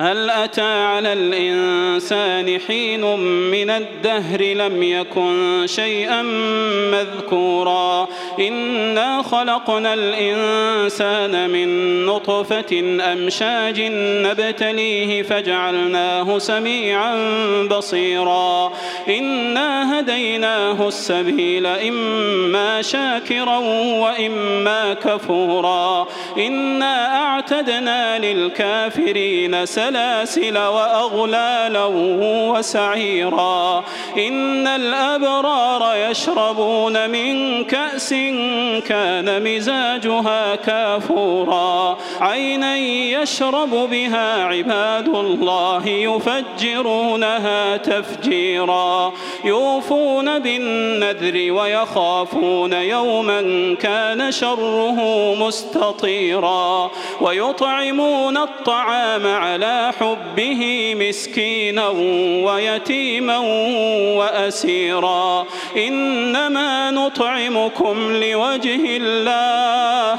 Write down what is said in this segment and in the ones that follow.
هل أتى على الإنسان حين من الدهر لم يكن شيئا مذكورا؟ إنا خلقنا الإنسان من نطفة أمشاج نبتليه فجعلناه سميعا بصيرا. إنا هديناه السبيل إما شاكرا وإما كفورا. إنا أعتدنا للكافرين سبيلا سلاسل وأغلالا وسعيرا. إن الأبرار يشربون من كأس كان مزاجها كافورا. عينا يشرب بها عباد الله يفجرونها تفجيرا يوفون بالنذر ويخافون يوما كان شره مستطيرا ويطعمون الطعام على حبه مسكينا ويتيما وأسيرا. إنما نطعمكم لوجه الله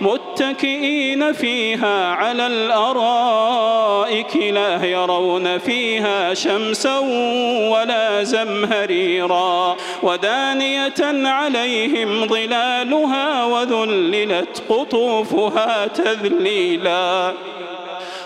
متكئين فيها على الأرائك لا يرون فيها شمسا ولا زمهريرا ودانية عليهم ظلالها وذللت قطوفها تذليلا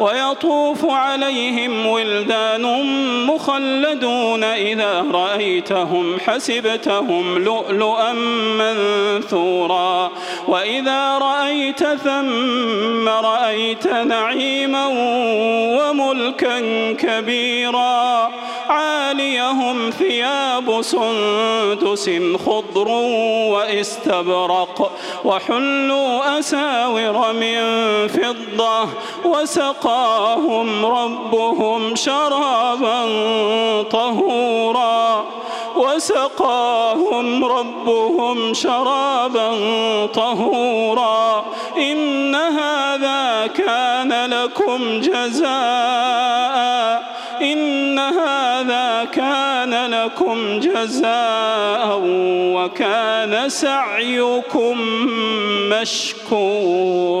ويطوف عليهم ولدان مخلدون إذا رأيتهم حسبتهم لؤلؤا منثورا. وإذا رأيت ثم رأيت نعيما وملكا كبيرا. عاليهم ثياب سندس خضر واستبرق وحلوا أساور من فضة وسقاهم ربهم شرابا طهورا وسقاهم ربهم شرابا طهورا إن هذا كان لكم جزاء إن هذا كان لكم جزاء وكان سعيكم مشكورا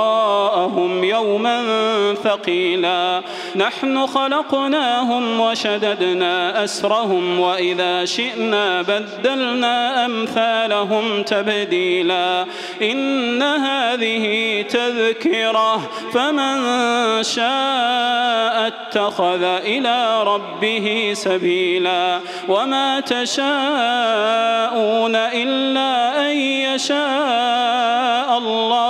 وراءهم يوما ثقيلا. نحن خلقناهم وشددنا أسرهم وإذا شئنا بدلنا أمثالهم تبديلا. إن هذه تذكرة فمن شاء اتخذ إلى ربه سبيلا. وما تشاءون إلا أن يشاء الله.